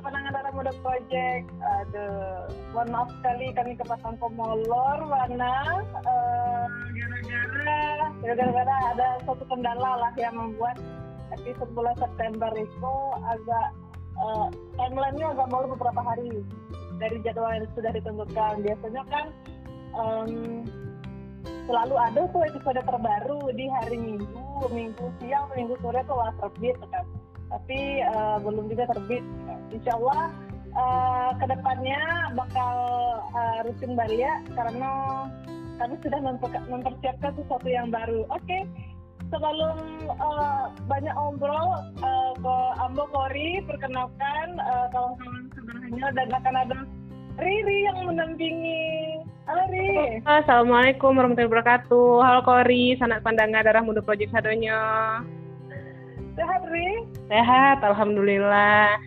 penangan darah muda project. Aduh, mohon maaf sekali kami kepasang komolor mana eh, gara-gara gara-gara ada suatu kendala lah yang membuat episode bulan September itu agak eh, timelinenya agak molor beberapa hari dari jadwal yang sudah ditentukan. Biasanya kan em, selalu ada tuh episode terbaru di hari Minggu, Minggu siang, Minggu sore tuh lah terbit kan. Tapi eh, belum juga terbit. Insya Allah eh, ke depannya bakal eh, rutin balik karena kami sudah memper- mempersiapkan sesuatu yang baru. Oke, sebelum eh, banyak ngobrol eh, ke Ambo Kori, perkenalkan eh, kawan-kawan sebenarnya dan akan ada Riri yang mendampingi. Halo Riri. Assalamualaikum warahmatullahi wabarakatuh. Halo Kori, sanak pandangan darah muda project sadonya. Sehat Riri? Sehat, alhamdulillah.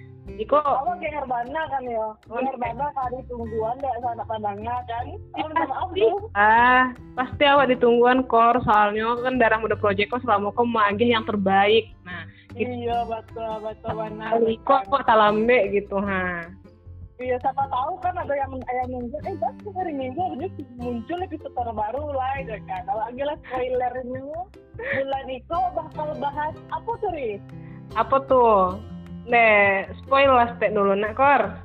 Iko, Kamu kayak Herbana kan ya? Herbana kali tungguan deh sana pandangnya kan? Oh, maaf ah, pasti awak ditungguan kor, soalnya kan darah muda project kok selama kau manggih yang terbaik. Nah, kita Iya betul betul benar. kali kok kok talambe gitu, ha. Iya siapa tahu kan ada yang yang nunggu. Eh pasti hari Minggu ini muncul episode terbaru lah gitu kan. Kalau lagi lah spoilernya bulan itu bakal bahas apa tuh Riri? Apa tuh? Nih, spoil lah stek dulu nak kor.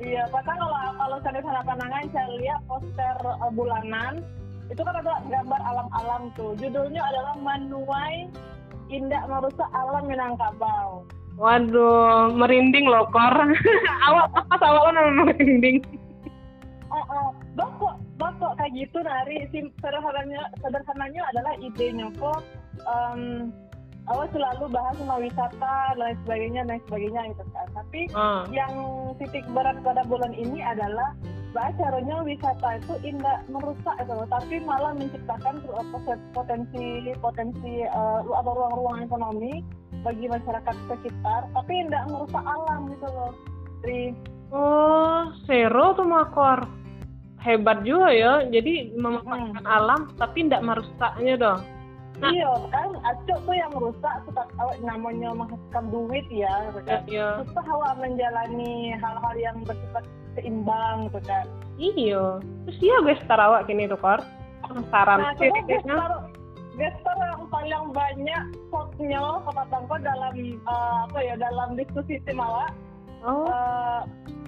Iya, bahkan kalau kalau saya sana pandangan saya lihat poster uh, bulanan itu kan ada gambar alam-alam tuh. Judulnya adalah Manuai Indah Merusak Alam Minangkabau. Waduh, merinding loh kor. awak pas awak lo merinding. Oh, oh. Bapak, bapak kayak gitu nari. Sederhananya, sederhananya adalah idenya kok. Um, awal selalu bahas tentang wisata dan lain sebagainya, dan lain sebagainya gitu kan. Tapi Ah. yang titik berat pada bulan ini adalah bahwa caranya wisata itu indah merusak itu loh, tapi malah menciptakan uh, potensi potensi uh, atau ruang-ruang ekonomi bagi masyarakat sekitar, tapi tidak merusak alam gitu loh. Tri. Oh, Zero tuh makor. Hebat juga ya. Jadi memanfaatkan alam tapi tidak merusaknya dong. Iya kan, acuk tuh yang merusak suka awak namanya menghasilkan duit ya, gitu kan. Iya. Susah awak menjalani hal-hal yang bersifat seimbang gitu kan. Iya. Terus iya gue setar awak gini tuh kor. Penasaran Nah, gestar yang paling banyak spotnya kata Tangko dalam eh, apa ya dalam diskusi tim awak. Oh, Eh,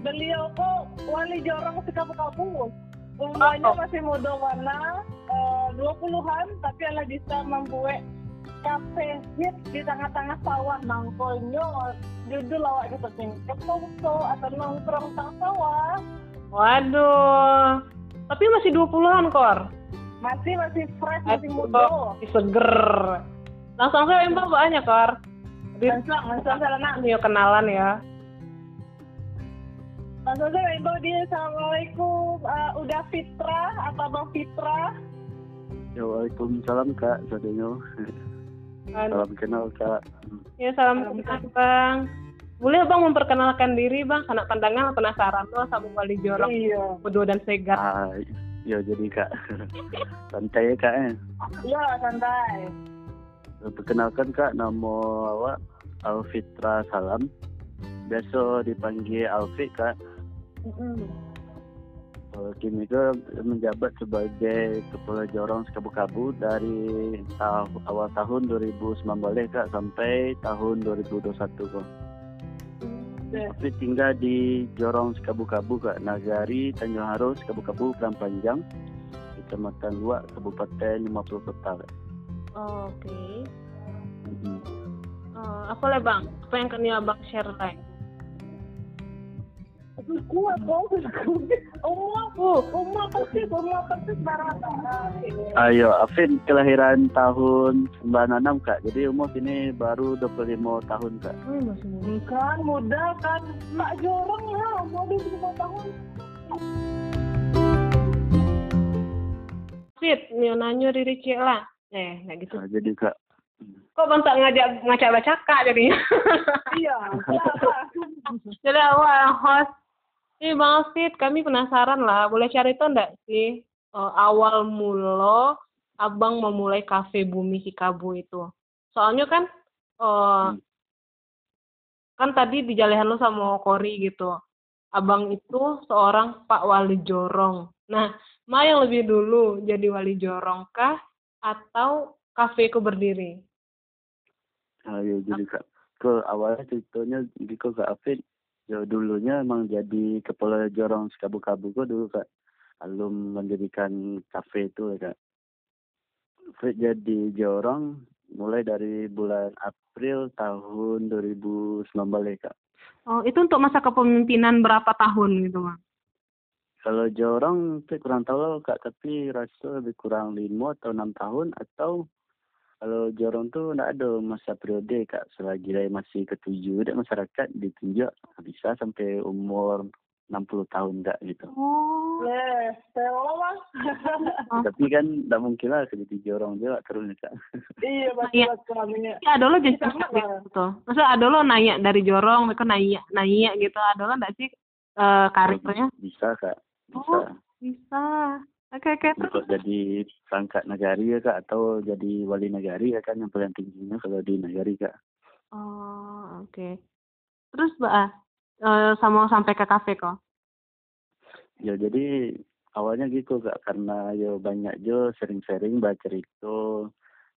beliau kok wali jorong sekapu-kapu. Umurnya Oh. masih muda warna eh, 20-an tapi Allah bisa membuat kafe hit di tengah-tengah sawah nangkolnya judul awak gitu nih ketungso atau nongkrong tang sawah waduh. Tapi masih 20-an kor. masih masih fresh masih muda masih seger. Langsung saya mbak banyak kor. Di langsung langsung saya nak kenalan ya. Langsung saya imbau dia assalamualaikum Eh, udah Fitra atau bang Fitra Ya, Waalaikumsalam Kak, sadenya. Aduh. Salam kenal Kak. Ya salam kenal bang. Boleh bang memperkenalkan diri bang, sanak pandangan penasaran tuh sama wali jorok, iya bodoh dan segar. Ah, ya jadi Kak. Santai ya Kak eh. iya santai Perkenalkan Kak, nama awak Alfitra Salam. Biasa dipanggil Alfi Kak. Mm-mm. Eh, Kini ke menjabat sebagai Kepala Jorong Sekabu-Kabu dari tahu, awal tahun 2019 Kak sampai tahun 2021 Kak. Oke. Tapi tinggal di Jorong Sekabu-Kabu Kak, Nagari, Tanjung Haru, Sekabu-Kabu, Pelang Panjang, Kecamatan Luak, Kabupaten 50 Kota Kak. Oh, Oke. Mhm. Oh, apa lah bang? Apa yang kena abang share like? Kuat Ayo, Afin kelahiran tahun 96 Kak, jadi umur sini baru 25 tahun Kak. Oh, masih muda. kan muda kan mak jorong ya umur 25 tahun Fit, nanya diri cek lah. Eh, nggak gitu. Nah, jadi Kak, Kok bang tak ngajak ngajak baca kak jadinya? iya Jadi awal host. Ih bang Fit, kami penasaran lah. Boleh cari tahu nggak sih eh, awal mula abang memulai kafe Bumi Hikabu itu? Soalnya kan eh, Hmm. kan tadi di Jalehan lu sama Kori gitu. Abang itu seorang Pak Wali Jorong. Nah, Ma yang lebih dulu jadi wali jorong kah atau kafe ku berdiri? Ya, jadi kak ke awalnya ceritanya di ke kafe ya dulunya emang jadi kepala jorong sekabu-kabu kok dulu kak. Alum mendirikan kafe itu ya kak. Fred jadi jorong mulai dari bulan April tahun 2019 ya kak. Oh, itu untuk masa kepemimpinan berapa tahun gitu, Bang? Kalau jorong saya kurang tahu kak, tapi rasa lebih kurang lima atau enam tahun atau kalau jorong tuh tidak ada masa periode kak selagi dia masih ketujuh dan masyarakat ditunjuk bisa sampai umur 60 tahun tak gitu. Oh. Oh. Tapi kan tidak mungkin lah jadi jorong juga terus kak. Iya, Iya. betul kami. Ya, ada lo jadi nggak? gitu. Masa ada lo naik dari jorong, mereka naik naik gitu. Ada lo enggak sih eh karirnya? Bisa kak, bisa. Oh. Bisa. Oke, oke. Terus Untuk jadi perangkat negari ya kak atau jadi wali negari ya kan yang paling tingginya kalau di negari kak. Oh, oke. Terus, Mbak, eh sama sampai ke kafe kok. Ya jadi awalnya gitu kak karena yo banyak jo sering-sering baca cerita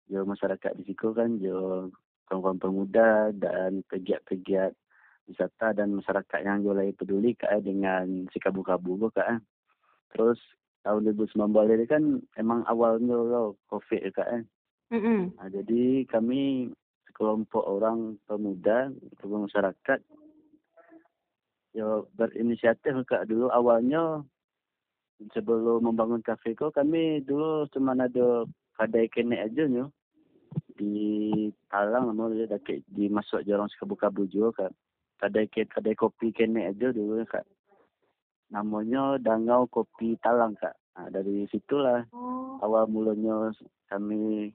yo masyarakat di situ kan yo kawan-kawan pemuda dan pegiat-pegiat wisata dan masyarakat yang mulai peduli kak dengan si kabu-kabu kak. Terus tahun 2019 ini kan emang awalnya lo covid ya kak. Mm Nah, jadi kami sekelompok orang pemuda atau masyarakat ya berinisiatif kak dulu. Awalnya sebelum membangun kafe kok kami dulu cuma ada kedai kenek aja nyo. Di Talang nama dia dekat di masuk Jorong Sekabu-Kabu juga kak kedai ke- kedai kopi kenek aja dulu kak namanya Dangau Kopi Talang kak nah, dari situlah Oh. awal mulanya kami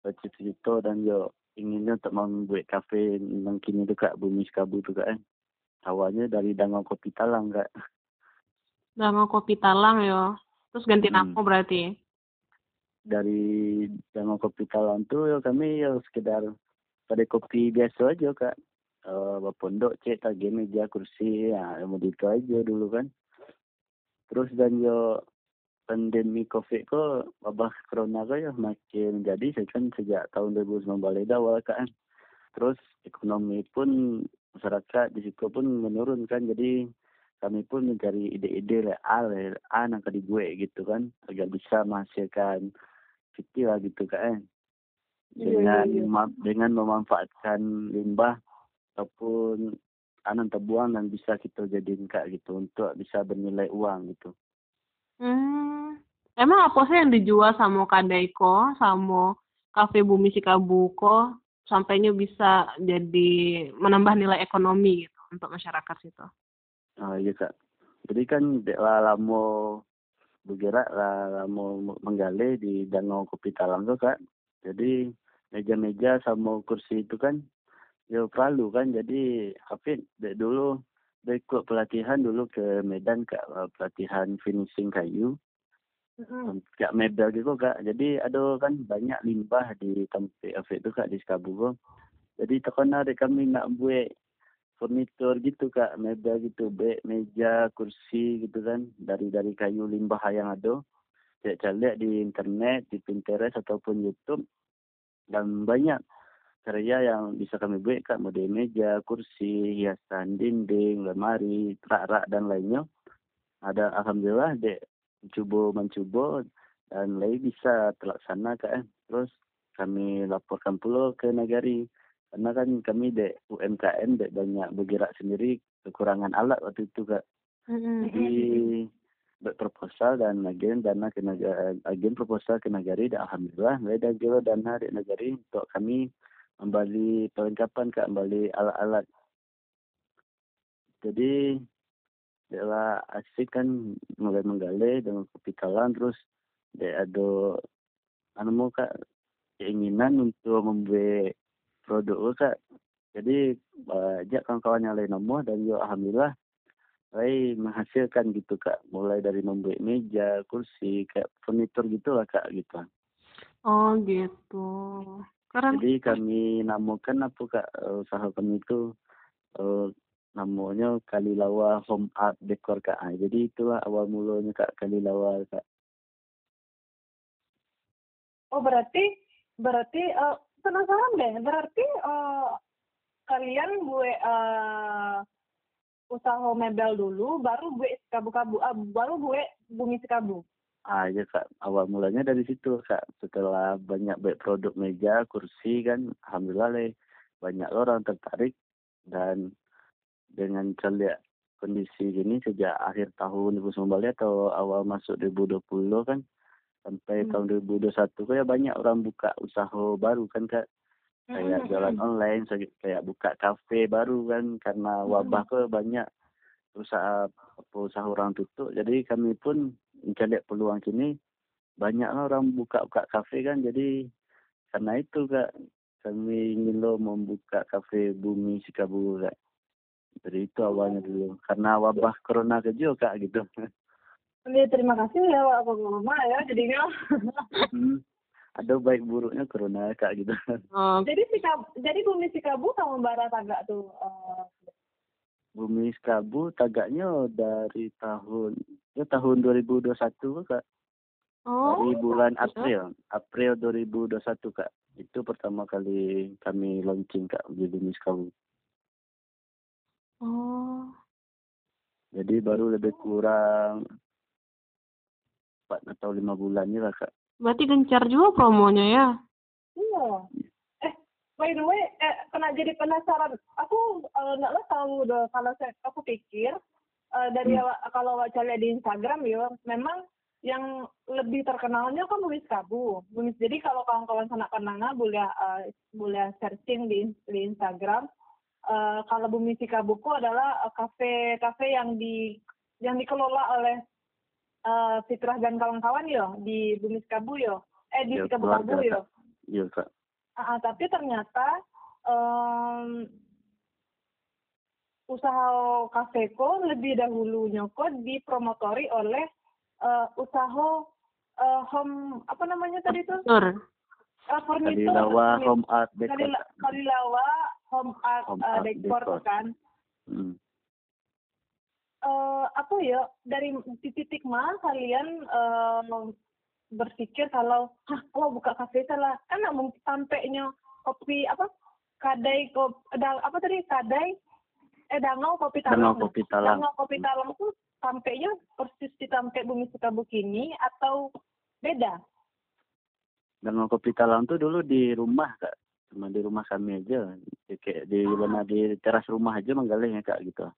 bercerita dan yo inginnya untuk membuat kafe yang kini tu kak bumi sekabu tu kak kan awalnya dari dangau kopi talang kak Udah mau kopi talang yo. Terus ganti Hmm. nama berarti. dari dangau kopi talang tu yo kami yo sekedar pada kopi biasa aja kak uh, pondok cek tagi meja kursi. Ya mau itu aja dulu kan. Terus dan yo pandemi covid ko wabah corona ko ya makin jadi kan sejak tahun 2019 dah awal kan. Terus ekonomi pun masyarakat di situ pun menurun kan. Jadi kami pun mencari ide-ide lah A lah A yang di gue gitu kan. Agar bisa menghasilkan fiti lah gitu kan. Iya, dengan iya, iya. ma- dengan memanfaatkan limbah ataupun anan terbuang dan bisa kita jadiin kak gitu untuk bisa bernilai uang gitu Hmm. Emang apa sih yang dijual sama Kadaiko, sama Cafe Bumi Sikabuko, sampainya bisa jadi menambah nilai ekonomi gitu untuk masyarakat situ. Ah iya kak. Jadi kan dek lah lamo bergerak lah lamo menggali di danau kopi talang tuh kak. Jadi meja-meja sama kursi itu kan ya perlu kan. Jadi Hafid dek dulu dia ikut pelatihan dulu ke Medan kak eh, pelatihan finishing kayu. Kak mebel gitu kak. Jadi ada kan banyak limbah di tempat Hafid itu kak di Sekabugo. Jadi terkena dek kami nak buat furnitur gitu kak mebel gitu beg meja kursi gitu kan dari dari kayu limbah yang ada saya cari di internet di Pinterest ataupun YouTube dan banyak karya yang bisa kami buat kak model meja kursi hiasan dinding lemari rak-rak dan lainnya. Ada alhamdulillah dek mencoba mencoba dan lain bisa terlaksana kak eh. terus kami laporkan pula ke negari karena kan kami dek UMKM dek banyak bergerak sendiri kekurangan alat waktu itu kak. Jadi buat proposal dan agen dana ke negara agen proposal ke negari dan alhamdulillah dan juga dana di negari untuk kami kembali perlengkapan kak kembali alat-alat. Jadi adalah asik kan mulai menggali dengan kopi talang terus dek ada anu mau kak keinginan untuk membuat produk kak. Jadi banyak kawan-kawan yang lain nomor dan juga alhamdulillah saya menghasilkan gitu kak. Mulai dari membuat meja kursi kayak furnitur gitu lah kak gitu. Oh gitu. Keren. jadi kami namakan apa kak eh, usaha kami itu uh, namanya Kalilawa Home Art Decor kak. Ah, jadi itulah awal mulanya kak Kalilawa kak. Oh berarti berarti uh, penasaran deh. Berarti uh, kalian gue uh, usaha mebel dulu, baru gue kabu-kabu, uh, baru gue bumi sekabu. Ah ya kak, awal mulanya dari situ kak. Setelah banyak baik produk meja, kursi kan, alhamdulillah le, banyak orang tertarik dan dengan celiak kondisi gini sejak akhir tahun 2019 atau awal masuk 2020 kan sampai hmm. tahun 2021 kayak banyak orang buka usaha baru kan kak kayak hmm. jualan online kayak buka kafe baru kan karena hmm. wabah ke banyak usaha usaha orang tutup jadi kami pun mencari peluang sini banyak orang buka buka kafe kan jadi karena itu kak kami ingin lo membuka kafe bumi Sikabu kak jadi itu awalnya dulu karena wabah corona ke kak gitu Ya, terima kasih ya Pak Mama ya jadinya. hmm. Ada baik buruknya corona kak gitu. Oh. Jadi jadi Bumi Sikabu sama Bara Tagak tuh. Uh... Bumi Sikabu tagaknya dari tahun ya tahun 2021 kak. Oh. Dari bulan April, April 2021 kak. Itu pertama kali kami launching kak di Bumi Sikabu. Oh. Jadi baru lebih kurang empat atau lima bulan lah kak. Berarti gencar juga promonya ya? Iya. Eh, by the way, eh, pernah jadi penasaran. Aku uh, nggak tahu deh kalau saya, aku pikir uh, dari hmm. kalau lihat di Instagram ya, memang yang lebih terkenalnya kan Bumis Kabu. Bumis, jadi kalau kawan-kawan sanak kenanga boleh uh, boleh searching di, di Instagram. Uh, kalau Bumi Sikabuku adalah kafe uh, kafe yang di yang dikelola oleh uh, Fitrah dan kawan-kawan yo di Bumi Sekabu yo eh di Sekabu Kabu yo iya kak uh, tapi ternyata um, usaha kafeko lebih dahulu nyokot dipromotori oleh uh, usaha uh, home apa namanya tadi itu Uh, furniture. Kalilawa Home Art Decor. Kalilawa Home Art, home art uh, decor, decor kan. Hmm uh, apa ya dari titik mana kalian uh, berpikir kalau hah kalau buka kafe salah kan nggak mungkin sampainya kopi apa kadai kopi apa tadi kadai? Eh dangau kopi talang dangau kopi talang dangau kopi talang tuh sampainya persis di sampai bumi Sukabumi atau beda? Dangau kopi talang tuh dulu di rumah kak. Cuma di rumah kami aja. Kayak di ah. mana di teras rumah aja menggalihnya kak gitu.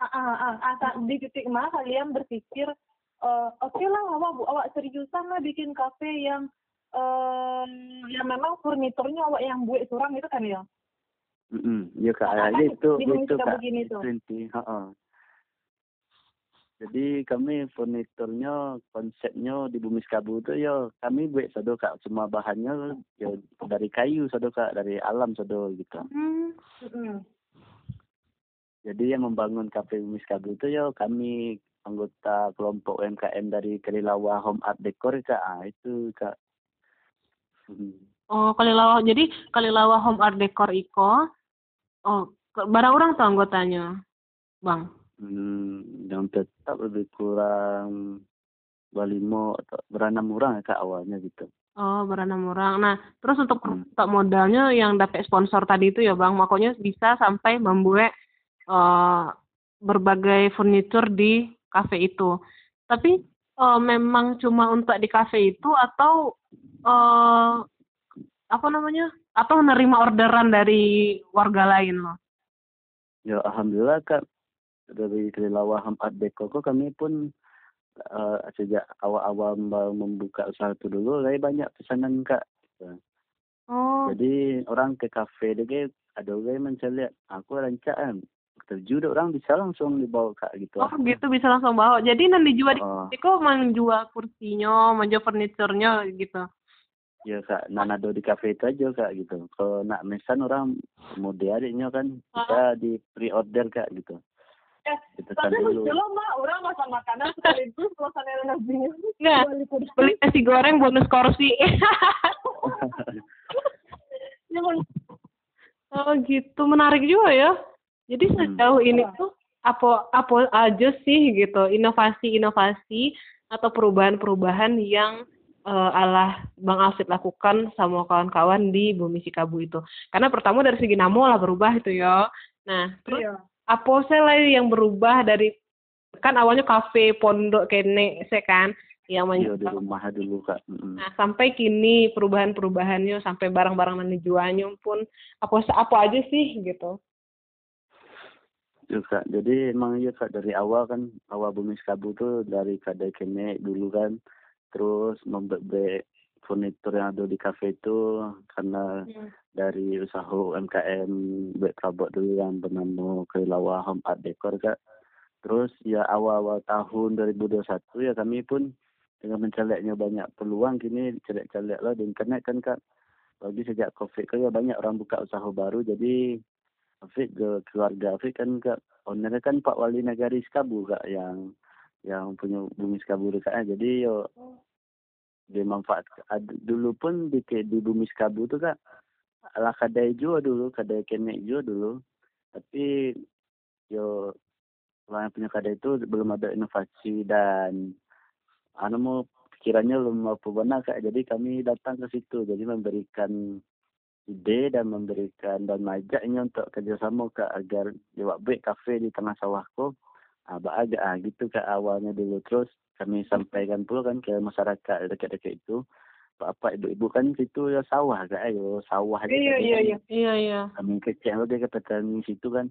Ah, ah, ah, di titik mana kalian berpikir uh, oke okay lah awak awak seriusan lah bikin kafe yang uh, yang memang furniturnya awak yang buat surang itu kan ya mm -hmm. ya kak nah, kan itu itu kak begini tuh. jadi kami furniturnya konsepnya di bumi Sekabu itu ya kami buat sado kak semua bahannya ya dari kayu sado kak dari alam sado gitu mm -hmm. Jadi yang membangun kafe Miskabu itu ya kami anggota kelompok UMKM dari Kalilawa Home Art Decor kak. Ah, itu kak. Hmm. Oh Kalilawa, jadi Kalilawa Home Art Decor Iko. Oh, berapa orang tuh anggotanya, bang? Hmm, yang tetap lebih kurang lima atau berenam orang ya kak awalnya gitu. Oh, berenam orang. Nah, terus untuk hmm. modalnya yang dapat sponsor tadi itu ya bang, makanya bisa sampai membuat uh, berbagai furniture di kafe itu. Tapi uh, memang cuma untuk di kafe itu atau uh, apa namanya? Atau menerima orderan dari warga lain loh? Ya alhamdulillah kak dari Kelilawah Art Deko kami pun uh, sejak awal-awal membuka usaha itu dulu, saya banyak pesanan kak. Oh. Jadi orang ke kafe dia ada orang mencari aku rancak kan terjun orang bisa langsung dibawa kak gitu oh gitu bisa langsung bawa jadi nanti dijual oh. di kok menjual kursinya menjual furniturnya gitu ya kak nanado di kafe itu aja kak gitu kalau nak mesan orang mau adiknya kan bisa di pre order kak gitu Eh, gitu tapi dulu. dulu mah orang masak makanan sekaligus suasana nasi. Enggak, beli nasi goreng bonus kursi. oh gitu, menarik juga ya. Jadi Hmm. sejauh ini Iya. tuh apa apa aja sih gitu inovasi-inovasi atau perubahan-perubahan yang eh, alah Bang Alfred lakukan sama kawan-kawan di Bumi Sikabu itu. Karena pertama dari segi namo lah berubah itu ya. Nah, terus Iya. apa sih yang berubah dari kan awalnya kafe pondok kene saya kan yang Iya di menjual rumah dulu kak. Mm-mm. Nah, sampai kini perubahan-perubahannya sampai barang-barang yang dijualnya pun apa apa aja sih gitu. Iya kak. Jadi emang iya kak dari awal kan awal bumi skabu tuh dari kadai kene dulu kan. Terus membeli furnitur yang ada di kafe itu karena dari usaha UMKM Bek Prabot dulu yang bernama Kelilawar Home Art Decor kak. Terus ya awal-awal tahun 2021 ya kami pun dengan menceleknya banyak peluang kini celek-celek lah di internet kan kak. Lagi sejak covid kan ya banyak orang buka usaha baru jadi Afid ke keluarga Afid kan kak ownernya kan Pak Wali Nagari Skabu kak yang yang punya bumi Skabu dekatnya jadi yo dia manfaat. Dulu pun di di bumi Skabu tuh kak ala kadai juga dulu kadai kenek juga dulu. Tapi yo orang yang punya kadai itu belum ada inovasi dan anu mau pikirannya belum apa benar kak. Jadi kami datang ke situ jadi memberikan ide dan memberikan dan mengajaknya untuk kerjasama kak agar buat baik kafe di tengah sawahku ah agak ah gitu kak awalnya dulu terus kami sampaikan pula kan ke masyarakat dekat-dekat itu apa ibu-ibu kan situ ya sawah kak ayo sawah aja Iya, kan. iya, iya. Iya iya. kami kecil dia katakan di situ kan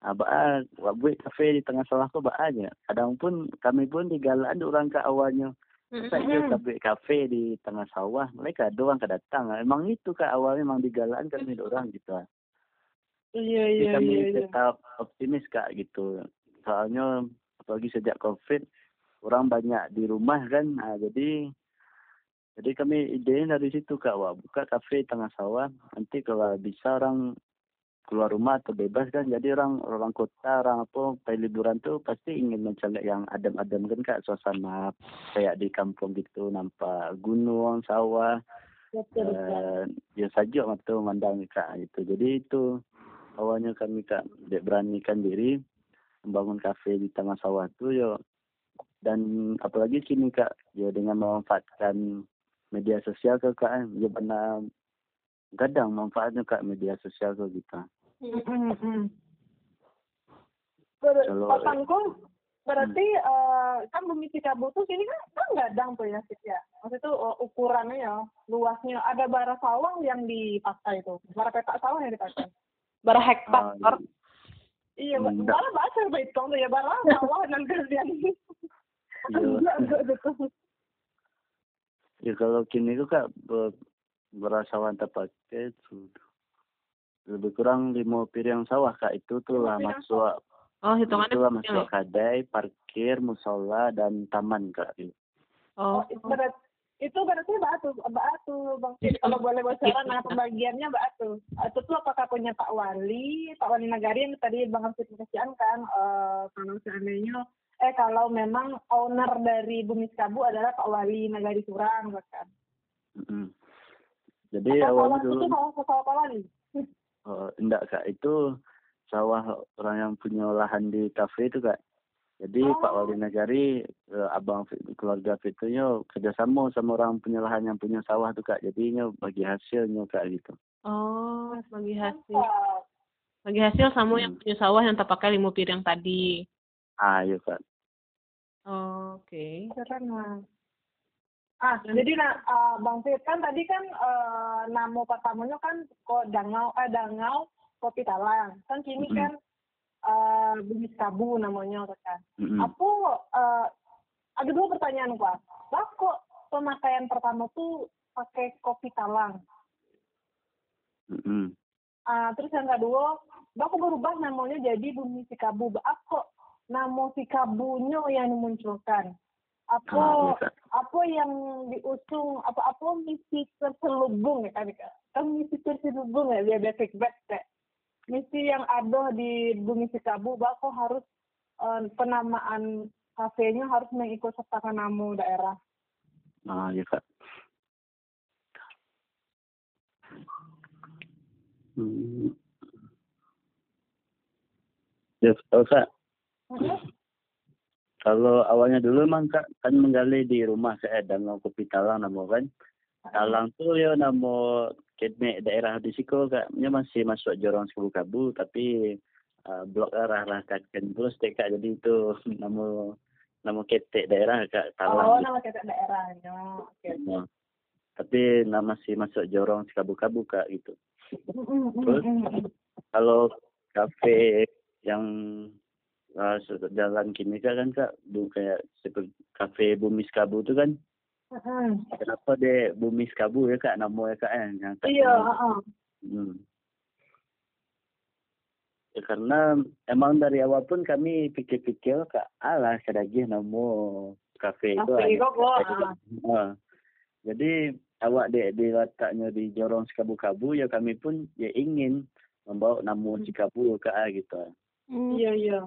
ah bah buat baik kafe di tengah sawahku bah aja kadang pun kami pun digalaan orang ke awalnya Masa dia sampai kafe di tengah sawah, mereka ada orang kedatang. Emang itu kak awalnya emang digalaan kami orang gitu. Iya, Jadi iya, kami iya, iya. tetap optimis kak gitu. Soalnya apalagi sejak covid orang banyak di rumah kan, nah, jadi jadi kami idenya dari situ kak, wah buka kafe di tengah sawah. Nanti kalau bisa orang keluar rumah atau bebas kan, jadi orang orang kota orang apa pai liburan tuh pasti ingin mencari yang adem-adem kan kak. Suasana kayak di kampung gitu nampak gunung sawah Betul, dan ya saja mata memandang kak gitu. Jadi itu awalnya kami kak beranikan diri membangun kafe di tengah sawah tuh yo. Dan apalagi kini kak ya dengan memanfaatkan media sosial ke kak ya benar kadang manfaatnya kak media sosial ke kita Ber- Kalau- Patangku berarti eh, kan bumi Cikabu tuh sini kan kan gadang tuh ya Sip, ya. Maksudnya tuh eh, ukurannya ya, luasnya ada bara sawah yang dipakai itu. Bara petak sawah yang dipakai. Bara hektar. Iya, Hmm, bara bahasa betul tuh ya bara sawah dan kalian. Iya. Enggak, enggak betul. ya kalau kini tuh kak be- berasawan terpakai tuh lebih kurang lima piring sawah kak itu tuh lah masuk Oh, hitungannya itu lah masuk ya? kadai parkir musola dan taman kak Oh, Oh, itu berarti itu berarti batu, batu bang. Kalau boleh bocoran, nah pembagiannya batu. Itu tuh apakah punya Pak Wali, Pak Wali Nagari yang tadi Bang Alfred kasihan kan, eh, kalau seandainya, eh kalau memang owner dari Bumi Skabu adalah Pak Wali Nagari Surang, bahkan. Mm-mm. jadi Atau awalnya dulu sawah Pak Wali. Oh, enggak kak itu sawah orang yang punya lahan di kafe itu kak jadi Oh. Pak Wali Nagari eh, abang keluarga Fitunya kerjasama sama orang punya lahan yang punya sawah tuh kak jadinya bagi hasilnya kak gitu oh, bagi hasil. Bagi hasil sama yang Hmm. punya sawah yang terpakai lima piring tadi. ah iya kak Oh, Oke. keren lah. Ah, jadi nah, eh, Bang Fit kan tadi kan eh, namo pertamanya kan kok dangau, eh dangau kopi talang. Kan kini Mm-mm. kan eh Bumi Skabu namanya kan. Mm-mm. Aku eh, ada dua pertanyaan Pak. Lah kok pemakaian pertama tuh pakai kopi talang. Mm-mm. Ah, terus yang kedua, kok berubah namanya jadi Bumi Sikabu. Kok nama Sikabunya yang dimunculkan. Apa Ah, apa yang diusung apa apa misi terselubung ya kan Kak? kan misi terselubung ya biar feedback kayak misi yang ada di Bumi Sikabu bahwa harus eh, penamaan kafenya harus mengikut sertakan nama daerah Ah, iya kak. Hmm. Ya, oh, kak. Mhm. Kalau awalnya dulu emang kak kan menggali di rumah saya dan kopi talang namo kan. Talang tuh ya namo kene daerah di siko kak. Nya masih masuk jorong sepuluh kabu tapi uh, blok arah arah kaken terus deh kak jadi itu namo namo ketek daerah kak Oh, talang. nama kita daerahnya. Oke. gitu. Tapi nama masih masuk jorong sekabu-kabu kak gitu. Terus? Kalau kafe yang uh, jalan kini kak kan kak, bu kayak seperti kafe Bumi Skabu itu kan, Mhm. kenapa deh Bumi Skabu ya kak nama ya kak kan? Yang tak Iya, kenal. heeh. Hmm. Ya, karena emang dari awal pun kami pikir-pikir kak, alah sedagi nama kafe itu Kafe ah. Ah. Jadi awak di, di letaknya di Jorong Sikabu-Kabu ya kami pun ya ingin membawa nama Hmm. Sikabu ke A gitu. Hmm. Iya, iya.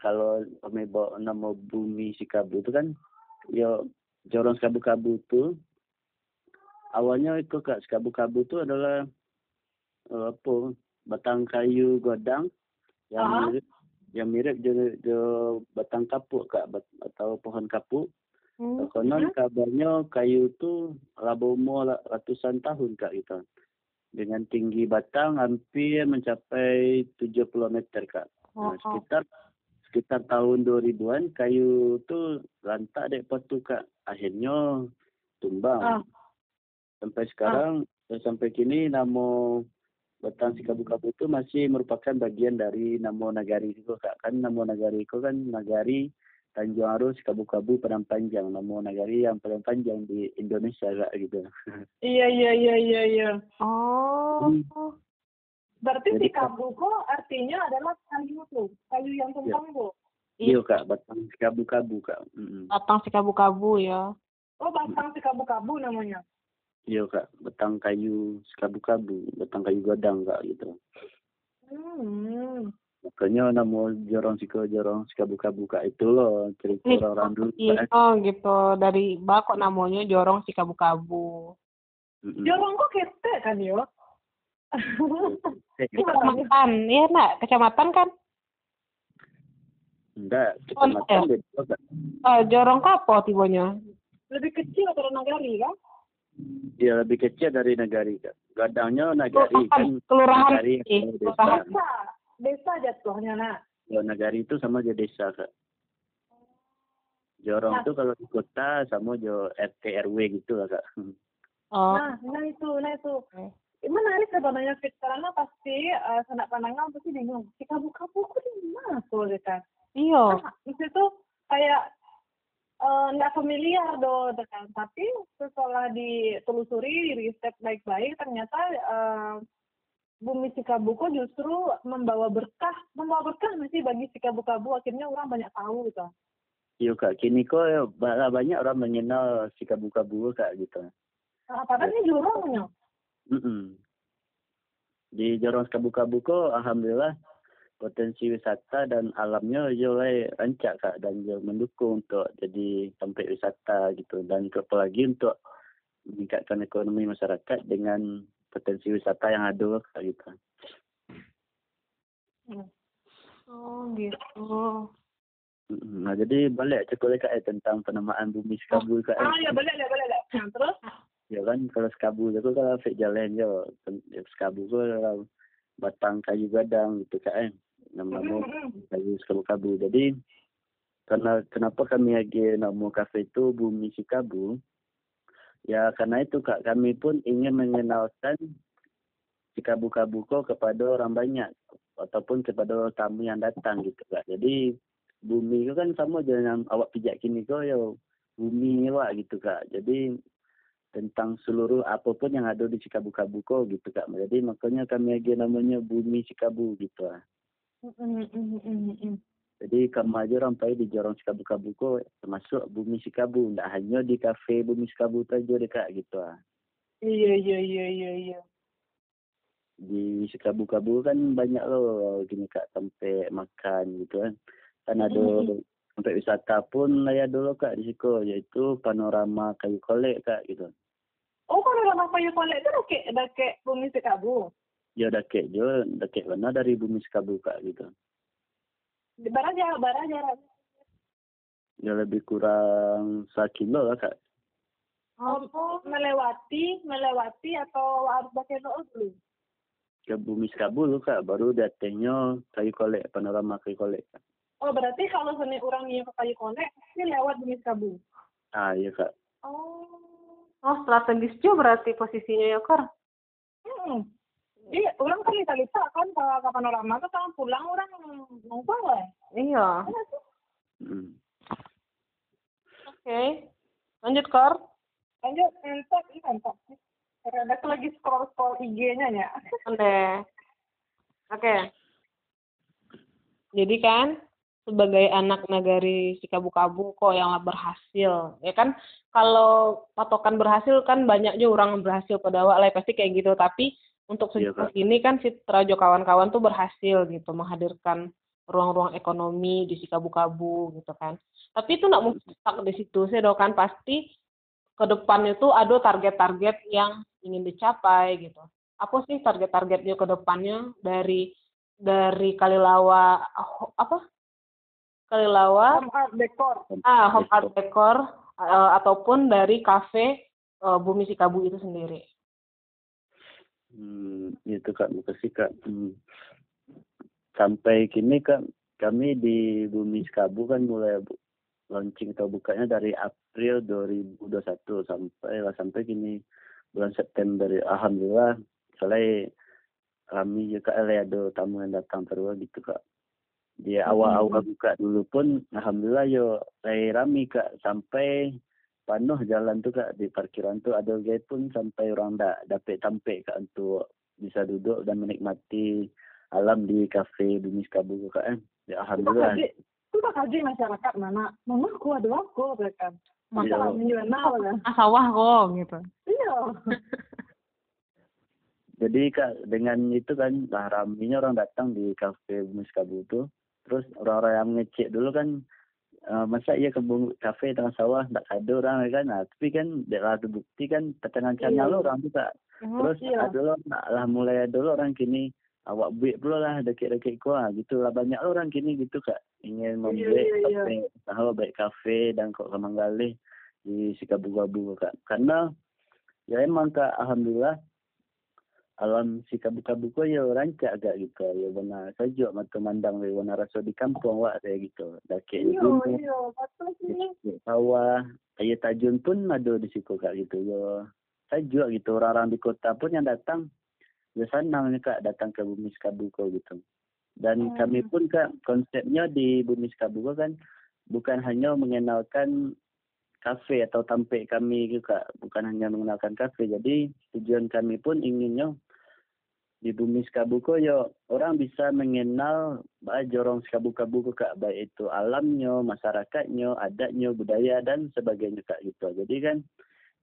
Kalau kami bawa nama Bumi Sikabu itu kan ya Jorong Sikabu-Kabu itu awalnya itu kak Sikabu-Kabu itu adalah eh, apa batang kayu godang yang Ah. mirip yang mirip je, je batang kapuk kak bat, atau pohon kapuk Hmm. Konon kabarnya kayu tu laba umur ratusan tahun kak kita. Dengan tinggi batang hampir mencapai 70 meter kak. Oh, Nah, sekitar sekitar tahun 2000-an kayu tu lantak dek potu kak. Akhirnya tumbang. Ah. Sampai sekarang dan sampai kini nama batang si kabu-kabu itu masih merupakan bagian dari nama nagari itu kak. Kan nama nagari itu kan nagari Tanjung Aru Kabu-Kabu Padang Panjang nama nagari yang paling panjang di Indonesia kak gitu. Iya, iya, iya, iya, iya. Oh. Hmm. Berarti Jadi, si kabuko artinya adalah kayu tuh, kayu yang tumpang tuh. Iya kak, batang si kabu-kabu kak. Mm-mm. Batang si kabu-kabu ya. Oh, batang si kabu-kabu namanya. Iya kak, batang kayu si kabu-kabu, batang kayu godang kak gitu. Hmm. Makanya nama jorong siko jorong si kabu-kabu kak itu loh cerita Nih, orang-orang dulu Iya kak. gitu. Dari bak kok namanya jorong si kabu-kabu. Mm-mm. Jorong kok kete kan yo? Eh, Kecamatan, iya nak, kecamatan kan? Enggak, Oh, kecamatan iya. beda kak. Eh, jorong kapo tibanya? Lebih kecil atau nagari kan? Dia lebih kecil dari nagari kak. Gadangnya nagari Kelurahan, kan. kelurahan Nagari kelurahan. desa. Desa, desa jatuhnya nak. Kalau nagari itu sama aja desa kak. Jorong Nah. itu kalau di kota sama jo RT RW gitu lah kak. Oh, Nah, nah itu, nah itu. Menarik sebenarnya Fit karena pasti uh, sanak pandangnya pasti bingung. Si kabu-kabu kok di mana tuh kan? iya. Nah, di situ kayak eh, nggak familiar do kan tapi setelah ditelusuri riset baik-baik ternyata eh, bumi Sikabuko justru membawa berkah membawa berkah masih bagi Sikabu-Kabu akhirnya orang banyak tahu gitu Iya kak, kini kok ya, ba- banyak orang mengenal si kabu-kabu kak gitu. nah, padahal ini jurangnya Mm-mm. Di Jorong Kabu-Kabu kok alhamdulillah potensi wisata dan alamnya mulai rancak kak dan juga mendukung untuk jadi tempat wisata gitu dan apalagi untuk meningkatkan ekonomi masyarakat dengan potensi wisata yang ada kak gitu. Oh, gitu. Nah jadi balik cakap kak eh, tentang penamaan bumi Sekabu kak. eh. ah ya boleh boleh boleh nah, terus Ya kan kalau Sekabu tu kalau fik jalan je. Sekabu tu kalau batang kayu gadang gitu kak eh. Nama-nama kayu Sekabu-Kabu. Jadi karena kenapa kami lagi nama kafe itu Bumi Sikabu? Ya karena itu kak kami pun ingin mengenalkan Sikabu-Kabu ko kepada orang banyak ataupun kepada tamu yang datang gitu kak. Jadi bumi itu kan sama je dengan awak pijak kini ko ya bumi awak gitu kak. Jadi tentang seluruh apa pun yang ada di Sikabu-Kabu ko gitu kak. Jadi makanya kami lagi namanya Bumi Sikabu gitu lah. Jadi aja sampai di Jorong Sikabu-Kabu ko termasuk Bumi Sikabu. Tidak hanya di kafe Bumi Sikabu saja dekat gitu lah. iya iya iya iya iya Di Sikabu-Kabu kan banyak loh gini kak tempat makan gitu kan. Kan ada tempat wisata pun lah ya dulu kak di situ yaitu panorama kayu kolek kak gitu. Oh kalau dalam kayu kolek itu udah kayak udah kayak bumi Sikabu ya dake jo dake mana dari bumi Sekabu kak gitu Di Baraja, Baraja. ya lebih kurang sekilo lah kak Oh, melewati, melewati atau harus pakai doa dulu? ke bumi Sekabu lu kak baru datengnya kayu kolek panorama kayu kolek kak. Oh, berarti kalau seni orang yang ke kayu konek, pasti lewat Bumi Kabu. ah iya kak Oh. Oh, strategis juga berarti posisinya ya, Kor. Hmm. Iya, orang kali kali kan ke, ke panorama tuh kalau pulang orang nongkrong lah. Iya. hmm. Oke. Lanjut, Kor. Lanjut, entok, ini entok. Karena aku lagi scroll-scroll IG-nya ya. Oke. Oke. Jadi kan sebagai anak nagari si kabu-kabu kok yang berhasil. Ya kan kalau patokan berhasil kan banyak juga orang yang berhasil pada awal lah pasti kayak gitu. Tapi untuk sejauh Kak. ini kan si Trajo kawan-kawan tuh berhasil gitu menghadirkan ruang-ruang ekonomi di si kabu-kabu gitu kan. Tapi itu nggak mungkin stuck di situ sih dong kan. Pasti ke depan itu ada target-target yang ingin dicapai gitu. Apa sih target-targetnya ke depannya dari dari Kalilawa apa Kalilawa Home art decor. ah home art decor eh, ataupun dari kafe eh, Bumi Sikabu itu sendiri Hmm, itu kak makasih kak. Hmm. Sampai kini kak kami di Bumi Sekabu kan mulai bu- launching atau bukanya dari April 2021 sampai lah sampai kini bulan September alhamdulillah soalnya kami juga ada tamu yang datang terus gitu kak. Di awal-awal buka dulu pun alhamdulillah yo saya rami kak sampai penuh jalan tuh kak di parkiran tuh ada gate pun sampai orang dah dapat tampik kak untuk bisa duduk dan menikmati alam di kafe Bumi Sekabu kak kan. Ya alhamdulillah. itu kaji masyarakat mana? Mamaku ada aku, kan. Masalah menjual lah. ah sawah kok gitu Iya. Jadi kak dengan itu kan lah raminya orang datang di kafe Bumi Sekabu itu. Terus orang-orang yang ngecek dulu kan eh, masa iya ke bumi- kafe tengah sawah tak ada orang kan nah, tapi kan ada bukti kan petangan channel Iya. orang juga terus iya. ada lo lah mulai ada lo orang kini awak buat pula lah deket-deket kau ah gitu lah banyak orang kini gitu kak ingin membuat iya, iya. kafe usaha baik kafe dan kok kemanggalih di Sikabu-Kabu kak karena ya emang kak alhamdulillah alam Sikabu-Kabu kau ya rancak agak gitu. Ya benar saja mata mandang le warna rasa di kampung wak saya gitu. Dakek gunung iya. Betul sih. di sawah. Kayak tajun pun ada di situ kak gitu ya saja gitu. Orang-orang di kota pun yang datang ya senang nih kak datang ke bumi Sekabuko gitu. Dan Hmm. kami pun kak konsepnya di bumi Sekabuko kan bukan hanya mengenalkan kafe atau tampek kami kak. Bukan hanya mengenalkan kafe. Jadi tujuan kami pun inginnya di bumi Sekabuko ya orang bisa mengenal bah jorong Sekabu-Kabu kak baik itu alamnya masyarakatnya adatnya budaya dan sebagainya kak gitu. Jadi kan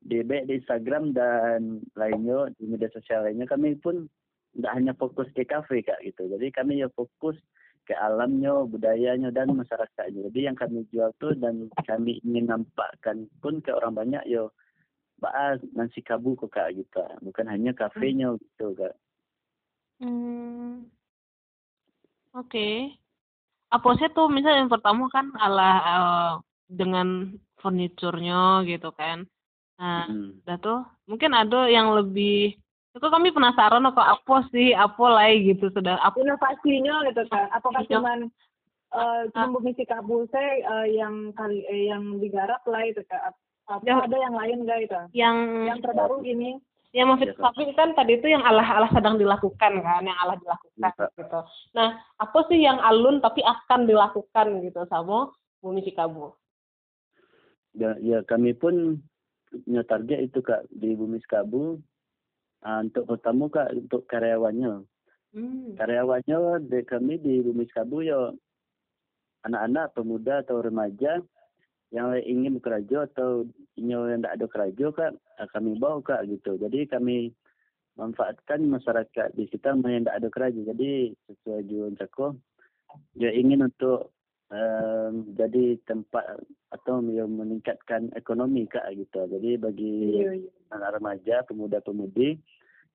di baik di Instagram dan lainnya di media sosial lainnya kami pun tidak hanya fokus ke kafe kak gitu. Jadi kami ya fokus ke alamnya budayanya dan masyarakatnya. Jadi yang kami jual tuh dan kami ingin nampakkan pun ke orang banyak yo bah nasi kabu kak gitu. Bukan hanya kafenya gitu kak Hmm. Oke. Apa sih tuh misalnya yang pertama kan ala eh, dengan furniturnya gitu kan. Nah, Hmm. dah tuh mungkin ada yang lebih itu kami penasaran kok apa sih apa lagi gitu sudah apa Inovasinya gitu kan. Apakah Iya. cuman eh cuma Bumi Sikabu saya eh, yang kali eh, yang digarap lah itu kan. Apa Ya. ada yang lain gak itu? yang Yang terbaru ini. Yang maksud Iya, Kak. tapi kan tadi itu yang Allah Allah sedang dilakukan kan yang Allah dilakukan Kak. gitu. Nah, apa sih yang alun tapi akan dilakukan gitu sama Bumi Sikabu? ya, ya kami pun punya target itu kak di Bumi Sekabu ah, untuk pertama kak untuk karyawannya Hmm. karyawannya di kami di Bumi Sekabu ya anak-anak pemuda atau remaja yang ingin bekerja atau yang tidak ada kerja kak ah, kami bawa kak gitu. Jadi kami manfaatkan masyarakat di sekitar yang tidak ada kerja jadi sesuai jualan cako dia ingin untuk em, jadi tempat atau yang meningkatkan ekonomi kak gitu. Jadi bagi Iya, iya. anak remaja pemuda-pemudi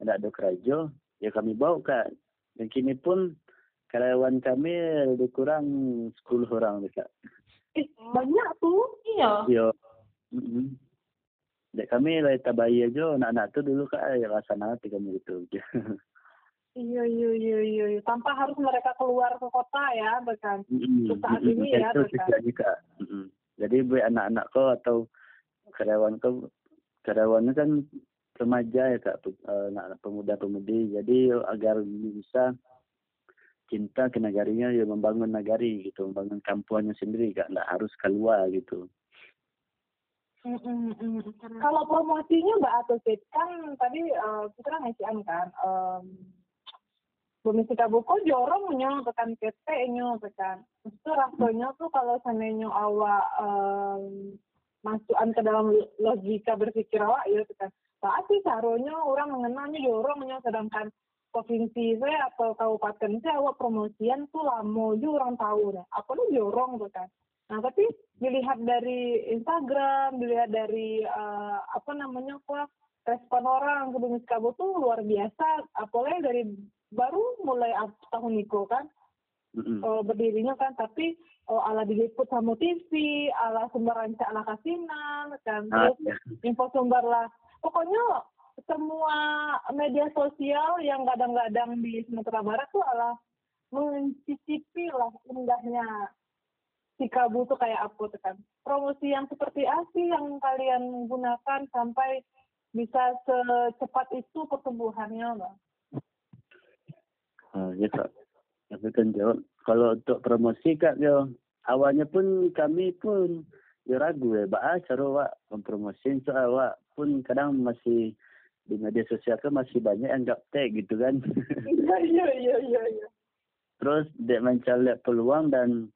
yang tidak ada kerja ya kami bawa kak. Dan kini pun karyawan kami lebih kurang 10 orang kak Eh, banyak tuh. Iya. yo mm -mm. Dek kami lah bayi aja anak-anak tuh dulu kak ya rasa nanti kami gitu Iya, iya, iya, iya. iya. Tanpa harus mereka keluar ke kota ya, bahkan. Mm-mm. Untuk saat ini ya, Itu Kak. tujuannya, Kak. Mm-mm. Jadi buat anak-anak kau atau karyawan kau karyawannya kan remaja ya kak eh, anak pemuda-pemudi jadi agar bisa cinta ke negarinya ya membangun negari gitu membangun kampungnya sendiri kak nggak harus keluar gitu Mm, mm, mm. Kalau promosinya Mbak Atusit, kan tadi eh, kita kan ngisian kan, um, Bumi Sikabuko jorong nyo tekan kete nyo tekan. Itu rasanya tuh kalau seandainya awak um, masukan ke dalam logika berpikir awak ya tekan. Pasti seharusnya orang mengenalnya jorong nyo sedangkan provinsi saya atau kabupaten saya awak promosian tuh lama juga orang tahu deh. Apa lu jorong tuh kan. Nah, tapi dilihat dari Instagram, dilihat dari eh, apa namanya apa respon orang ke Bumi Sikabu tuh luar biasa. Apalagi dari baru mulai tahun itu kan Mm-mm. eh, berdirinya kan, tapi oh, ala diliput sama TV, ala sumber rancak ala kasinan, kan Ah, terus ya. info sumber lah. Pokoknya semua media sosial yang kadang-kadang di Sumatera Barat tuh ala mencicipi lah indahnya si Kabu tuh kayak apa tuh kan. Promosi yang seperti apa yang kalian gunakan sampai bisa secepat itu pertumbuhannya? Ah, ya kak tapi kan jawab kalau untuk promosi kak yo awalnya pun kami pun ya ragu ya bah cara wak mempromosin so awak pun kadang masih di media sosial kan masih banyak yang gaptek gitu kan Iya, iya, iya, iya, iya. terus dia mencari peluang dan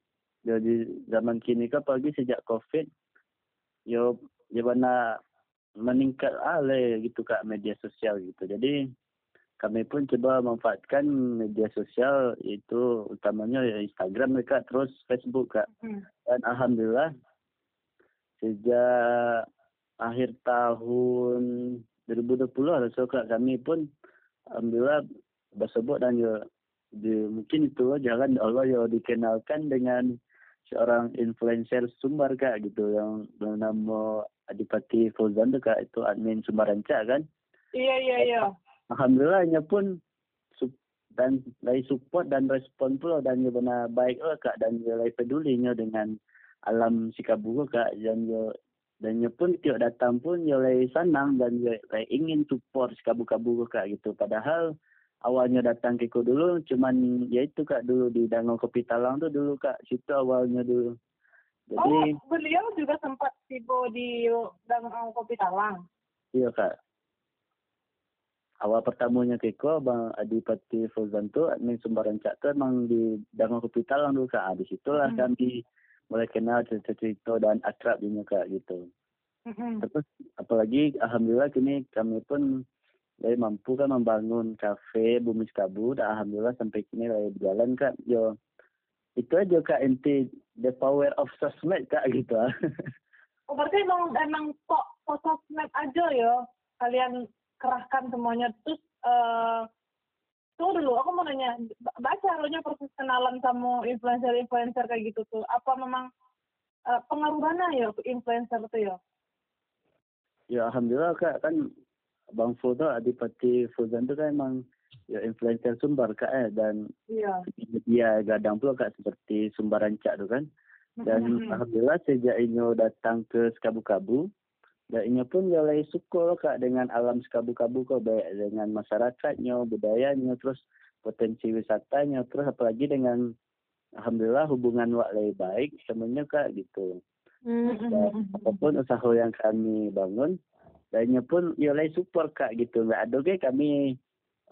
yo di zaman kini kan apalagi sejak covid yo yo mana meningkat ale gitu kak media sosial gitu jadi kami pun coba manfaatkan media sosial itu utamanya ya Instagram kak terus Facebook kak Hmm. dan alhamdulillah sejak akhir tahun 2020 lah so kak kami pun alhamdulillah bersebut dan ya di, mungkin itu jalan Allah ya dikenalkan dengan seorang influencer sumber kak gitu yang bernama Adipati Fauzan tuh kak itu admin sumber rancak kan Iya, iya, iya. alhamdulillahnya pun dan dari support dan respon pula dan dia benar baik lah kak dan dia lagi pedulinya dengan alam Sikabugo kak dan dia dan dia pun tiap datang pun dia lagi senang dan dia ingin support Sikabugo kak gitu padahal awalnya datang ke Ko dulu cuman ya itu kak dulu di Danau Kopi Talang tuh dulu kak situ awalnya dulu jadi Oh, beliau juga sempat tiba di Danau Kopi Talang. Iya kak. Awal pertamanya Keko, Bang Adipati Fauzan tuh admin sumber rancak tuh emang di Danau Kopi Talang dulu kak. Ah, Di situlah Hmm. kami mulai kenal cerita-cerita dan akrab juga kak gitu. Mm-mm. Terus apalagi alhamdulillah kini kami pun dari mampu kan membangun kafe Bumi Skabu dan alhamdulillah sampai kini lagi berjalan kak. Yo itu aja kak inti the power of sosmed kak gitu. Oh, berarti emang emang kok sosmed aja ya kalian kerahkan semuanya terus eh tunggu dulu aku mau nanya ba- baca harunya proses kenalan sama influencer-influencer kayak gitu tuh. Apa memang eh, pengaruh mana ya influencer tuh ya? Ya alhamdulillah kak kan Bang Fu tuh Adipati Fuzan tuh kan emang ya influencer sumber kak eh dan iya. dia gadang pula kak seperti sumber rancak tuh kan. Dan Mm-mm. alhamdulillah sejak Inyo datang ke Sekabu-Kabu dan Inyo pun suka loh, kak dengan alam Sekabu-Kabu kok baik dengan masyarakatnya budayanya terus potensi wisatanya terus apalagi dengan alhamdulillah hubungan wak lebih baik semuanya kak gitu. Dan apa pun usaha yang kami bangun lainnya pun lagi support kak gitu. Nggak ada kayak kami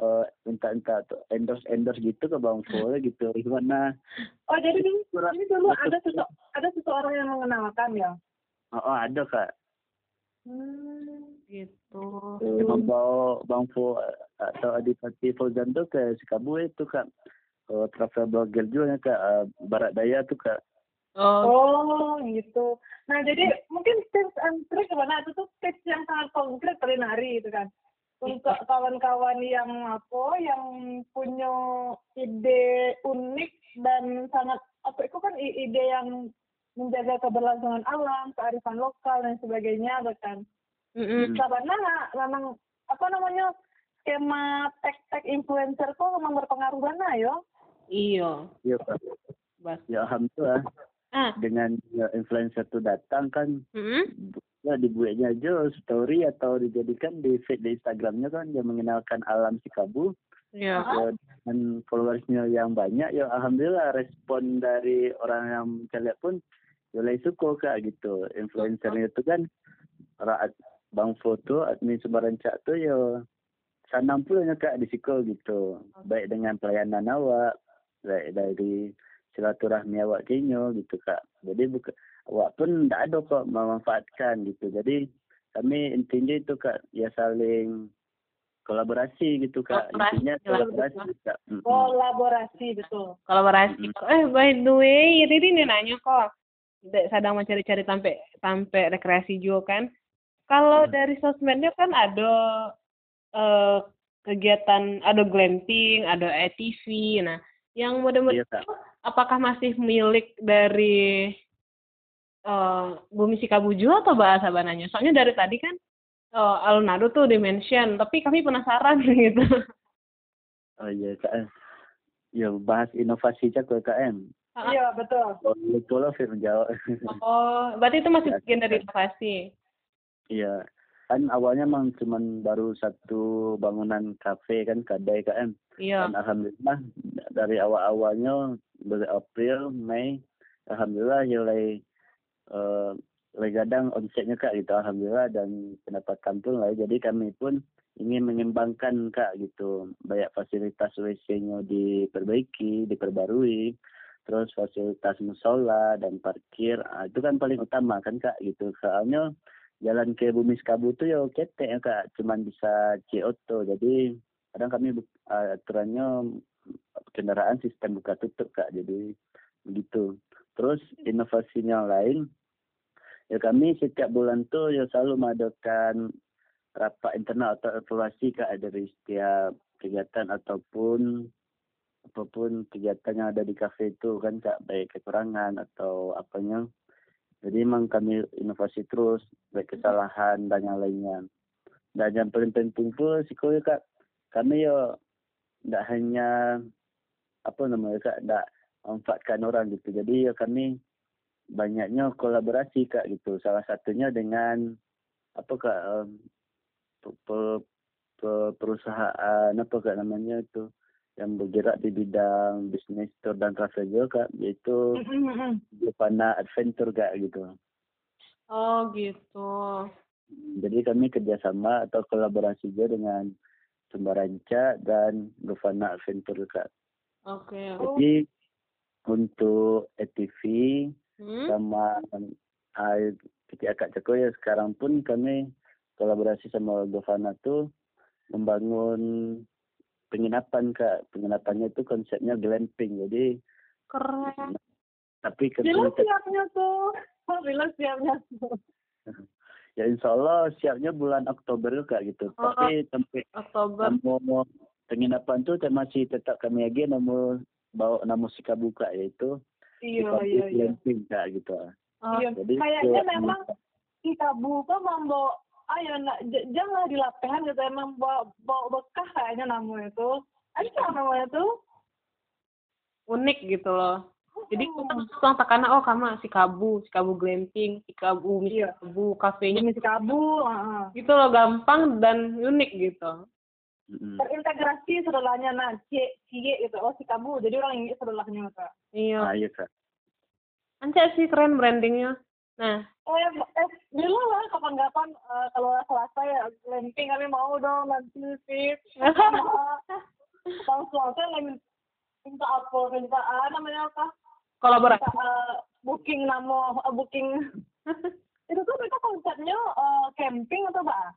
uh, minta-minta endorse endorse gitu ke bang gitu. Gimana? Oh jadi ini, ini dulu ada sese, ada seseorang yang mengenalkan ya? Oh, oh ada kak hmm. Gitu. yang membawa bang Fo atau Adipati Fauzan tuh ke Sikabu itu kak uh, travel blogger juga kak uh, Barat Daya tuh kak Oh, Oh gitu. Nah jadi mungkin tips and trick gimana itu tuh tips yang sangat konkret kali nari itu kan. untuk kawan-kawan yang apa yang punya ide unik dan sangat apa itu kan ide yang menjaga keberlangsungan alam, kearifan lokal dan sebagainya bahkan. Mm-mm. Karena memang apa namanya skema tech-tech influencer kok memang berpengaruh banget ya. Iya. Iya. Bas. Ya alhamdulillah Ah. dengan ya, influencer tuh datang kan Mm-mm. ya dibuatnya aja story atau dijadikan di feed di Instagramnya kan yang mengenalkan alam Sikabu Iya. ya, dan followersnya yang banyak ya alhamdulillah respon dari orang yang lihat pun mulai suka kak gitu influencernya itu kan raat bang foto admin sebaran cak tuh ya sanam pulanya kak di situ gitu baik dengan pelayanan awak baik dari silaturahmi awak kinyo gitu kak jadi bukan awak pun tidak ada kok memanfaatkan gitu jadi kami intinya itu kak ya saling kolaborasi gitu kak Kolaborasi, intinya jelas, kolaborasi kak Mm-mm. Kolaborasi betul. Kolaborasi. Eh by the way, Riri nih nanya kok. Sedang mencari-cari sampai sampai rekreasi juga kan. Kalau Hmm. dari sosmednya kan ada eh, kegiatan, ada glamping, ada ATV. Nah, yang model-model Iya, Kak. itu apakah masih milik dari eh Bumi Sikabuju atau bahasa bananya? Soalnya dari tadi kan eh, Alunado tuh dimention, tapi kami penasaran gitu. Oh iya KM. Ya bahas inovasi cak KM. Ah. Iya betul. Boleh tolong firman jawab. Oh, berarti itu masih bagian dari inovasi. Iya. Kan awalnya memang cuman baru satu bangunan kafe kan kadai KM. Iya. Dan alhamdulillah dari awal-awalnya dari April, Mei, alhamdulillah mulai eh mulai kadang omsetnya kak gitu alhamdulillah dan pendapatan pun lah jadi kami pun ingin mengembangkan kak gitu banyak fasilitas WC-nya diperbaiki diperbarui terus fasilitas musola dan parkir ah, itu kan paling utama kan kak gitu. Soalnya jalan ke Bumi Skabu tuh ya ketek ya kak cuman bisa C-Auto jadi kadang kami ah, aturannya kendaraan sistem buka tutup kak jadi begitu. Terus inovasinya lain ya kami setiap bulan tuh ya selalu mengadakan rapat internal atau evaluasi kak dari setiap kegiatan ataupun apa pun kegiatan yang ada di kafe itu kan kak baik kekurangan atau apanya. Jadi memang kami inovasi terus baik kesalahan dan yang lainnya. Dan yang paling penting pun siko ya kak. Kami ya tidak hanya apa namanya kak tidak manfaatkan orang gitu. Jadi ya kami banyaknya kolaborasi kak gitu. Salah satunya dengan apa kak um, pe- pe- pe- perusahaan apa kak namanya itu yang bergerak di bidang bisnis tour dan travel juga kak yaitu Jepana Adventure kak gitu Oh, gitu. jadi kami kerjasama atau kolaborasi juga dengan Sumbaranca dan Govana Adventure kak Oke. jadi untuk ATV Hmm? sama uh, Kak Ceko ya sekarang pun kami kolaborasi sama Govana tuh membangun penginapan Kak. Penginapannya itu konsepnya glamping. Jadi Keren. tapi konsep siapnya tuh. Bila siapnya tuh. ya insya Allah siapnya bulan Oktober Kak gitu. Oh. Tapi sampai Oktober. nama penginapan tuh masih tetap kami lagi nama bawa nama Sikabuka yaitu Iya iya iya. Glamping Kak gitu. Oh, Iya. Jadi Kayaknya ya, memang kita buka membawa ayo nak jangan di gitu emang bawa bawa bekah kayaknya namanya tuh. Ada namanya tuh. unik gitu loh. Jadi Hmm. kita langsung takana oh kamu si kabu, si kabu glamping, si kabu, si Iya. kabu, kafenya Ini si kabu, heeh. gitu loh gampang dan unik gitu. terintegrasi saudaranya nah C C gitu oh si kabu jadi orang ini saudaranya kak Iya. Ah, iya Kak. Anca sih keren brandingnya. Nah, eh eh dulu lah kapan-kapan eh, kalau selasa ya glamping kami mau dong nanti sih. Langsung aja lagi minta apa minta ah, namanya apa? Kolaborasi. minta eh, booking nama eh, booking. Itu tuh mereka konsepnya eh, camping atau apa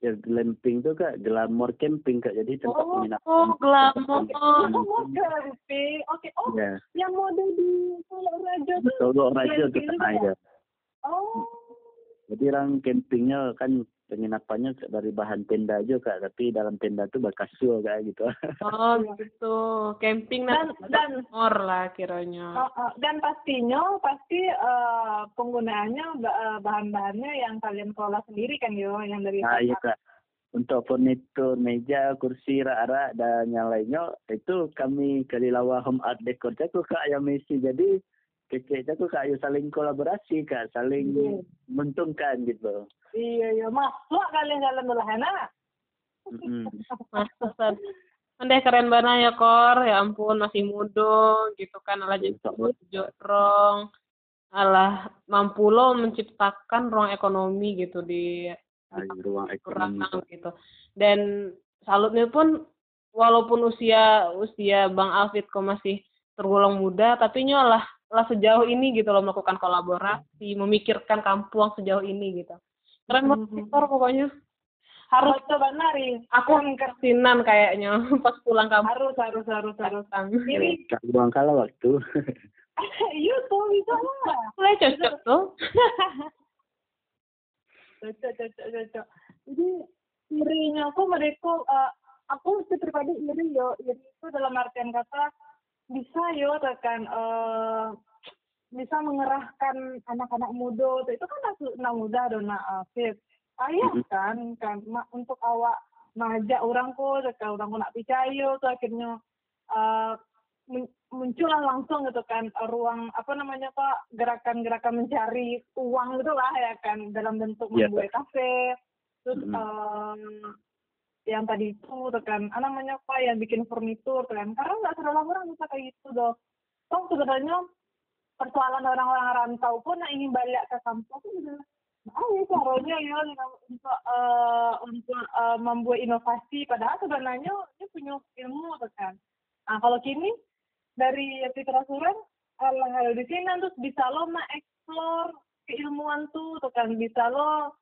ya glamping tuh kak glamour camping kak. Jadi tempat Oh, penginapan Oh, glamour. oh mau camping oke oh ya. yang mode di Solo Raja tuh Solo Raja tuh glamping kan ada. Oh. Jadi orang campingnya kan penginapannya dari bahan tenda juga kak. Tapi dalam tenda tuh berkasur kayak gitu. Oh gitu. Camping dan dan or lah kiranya. Uh, uh, dan pastinya pasti uh, penggunaannya uh, bahan-bahannya yang kalian kelola sendiri kan yo yang dari nah iya kak. Untuk furnitur meja kursi rak-rak dan yang lainnya itu kami Kalilawa Home Art Decor itu kak yang misi. Jadi keceknya tuh kayak saling kolaborasi kak saling yeah. menguntungkan gitu. Iya iya. Masuk kalian jalan dulu Hana masuk Andai keren banget ya Kor, ya ampun masih muda gitu kan. Ala jadi jorong, alah mampu lo menciptakan ruang ekonomi gitu di ruang ekonomi gitu. Dan salutnya pun walaupun usia usia Bang Alfit kok masih tergolong muda, tapi nyolah lah sejauh ini gitu loh melakukan kolaborasi, memikirkan kampung sejauh ini gitu. Keren banget mm -hmm. pokoknya. Harus coba nari. Aku kesinan kayaknya pas pulang kampung. Harus harus harus harus. Ini buang kala waktu. Iya tuh bisa lah. Mulai cocok tuh. cocok cocok cocok. Jadi irinya aku mereka uh, aku pribadi iri yo iri itu dalam artian kata bisa yo tekan uh, bisa mengerahkan anak-anak muda itu kan anak muda dona Afif ayah kan kan untuk awak ngajak orang ko tekan orang ko nak percaya tuh akhirnya uh, munculan langsung gitu kan ruang apa namanya pak gerakan-gerakan mencari uang gitu lah ya kan dalam bentuk yeah. membuat kafe terus mm -hmm. um, yang tadi itu tekan ah, namanya apa yang bikin furnitur kan. Karena nggak semua orang bisa kayak gitu dong toh sebenarnya persoalan orang-orang rantau pun yang ingin balik ke kampung itu juga ah ya caranya ya. Untuk uh, untuk uh, membuat inovasi. Padahal sebenarnya ini punya ilmu kan. Nah kalau kini dari pikiran Allah ada di sini terus bisa lo mengeksplor keilmuan tuh kan. Bisa lo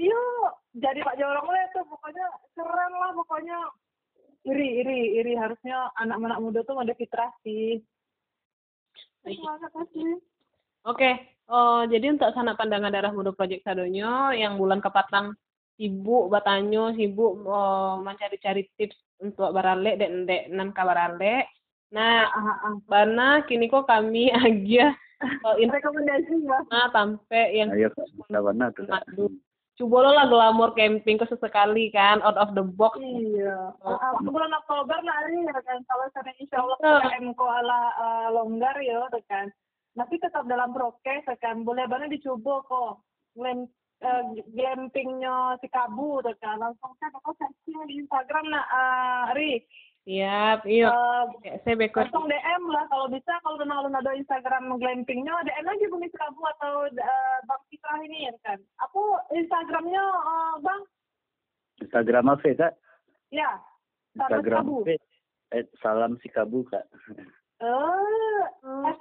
iya jadi Pak Jorong le tuh pokoknya keren lah pokoknya iri iri iri harusnya anak-anak muda tuh ada fitrah sih Terima kasih. Oke, oh, jadi untuk sanak pandangan darah muda Project Sadonyo yang bulan kepatang sibuk batanyo sibuk oh, mencari-cari tips untuk barale dan dek nan kabarale. Nah, uh, uh, bana kini kok kami aja oh, rekomendasi ya. Nah, sampai yang Ayo, tuh coba lo lah glamor camping ke sesekali kan out of the box. Iya. Uh, uh, bulan Oktober lari ya kan. Kalau sana insya Allah PPKM ko ala uh, longgar ya kan. Tapi tetap dalam prokes kan. Boleh banget dicoba kok. Glam, uh, glampingnya si kabu kan. Langsung saya bakal searching di Instagram nah uh, Ri Siap, iya. Uh, saya bekor. Langsung DM lah kalau bisa kalau memang ada Instagram glampingnya DM aja Bumi Sekabu atau uh, Bang Citra ini ya kan. Aku Instagramnya uh, Bang. Instagram apa kak? Ya. Instagram apa? Eh, salam Sikabu kak. Oh,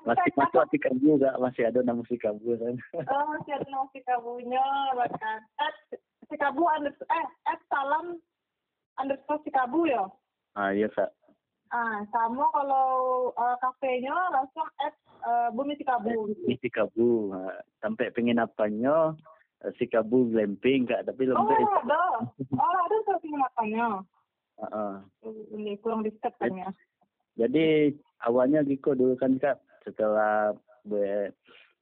masih masuk Sikabu kak, masih ada nama Sikabu kan. oh, masih ada nama Sikabunya, bahkan. Eh, Sikabu under, eh, eh, salam underscore Sikabu ya? Ah iya kak. Ah sama kalau uh, kafenya langsung at uh, Bumi Sikabu. Bumi Sikabu. Uh, sampai penginapannya uh, Sikabu glamping kak tapi lebih. Oh ada. Oh ada tuh penginapannya. Uh, uh. Ini kurang dekat kan ya. Jadi awalnya Giko dulu kan kak setelah be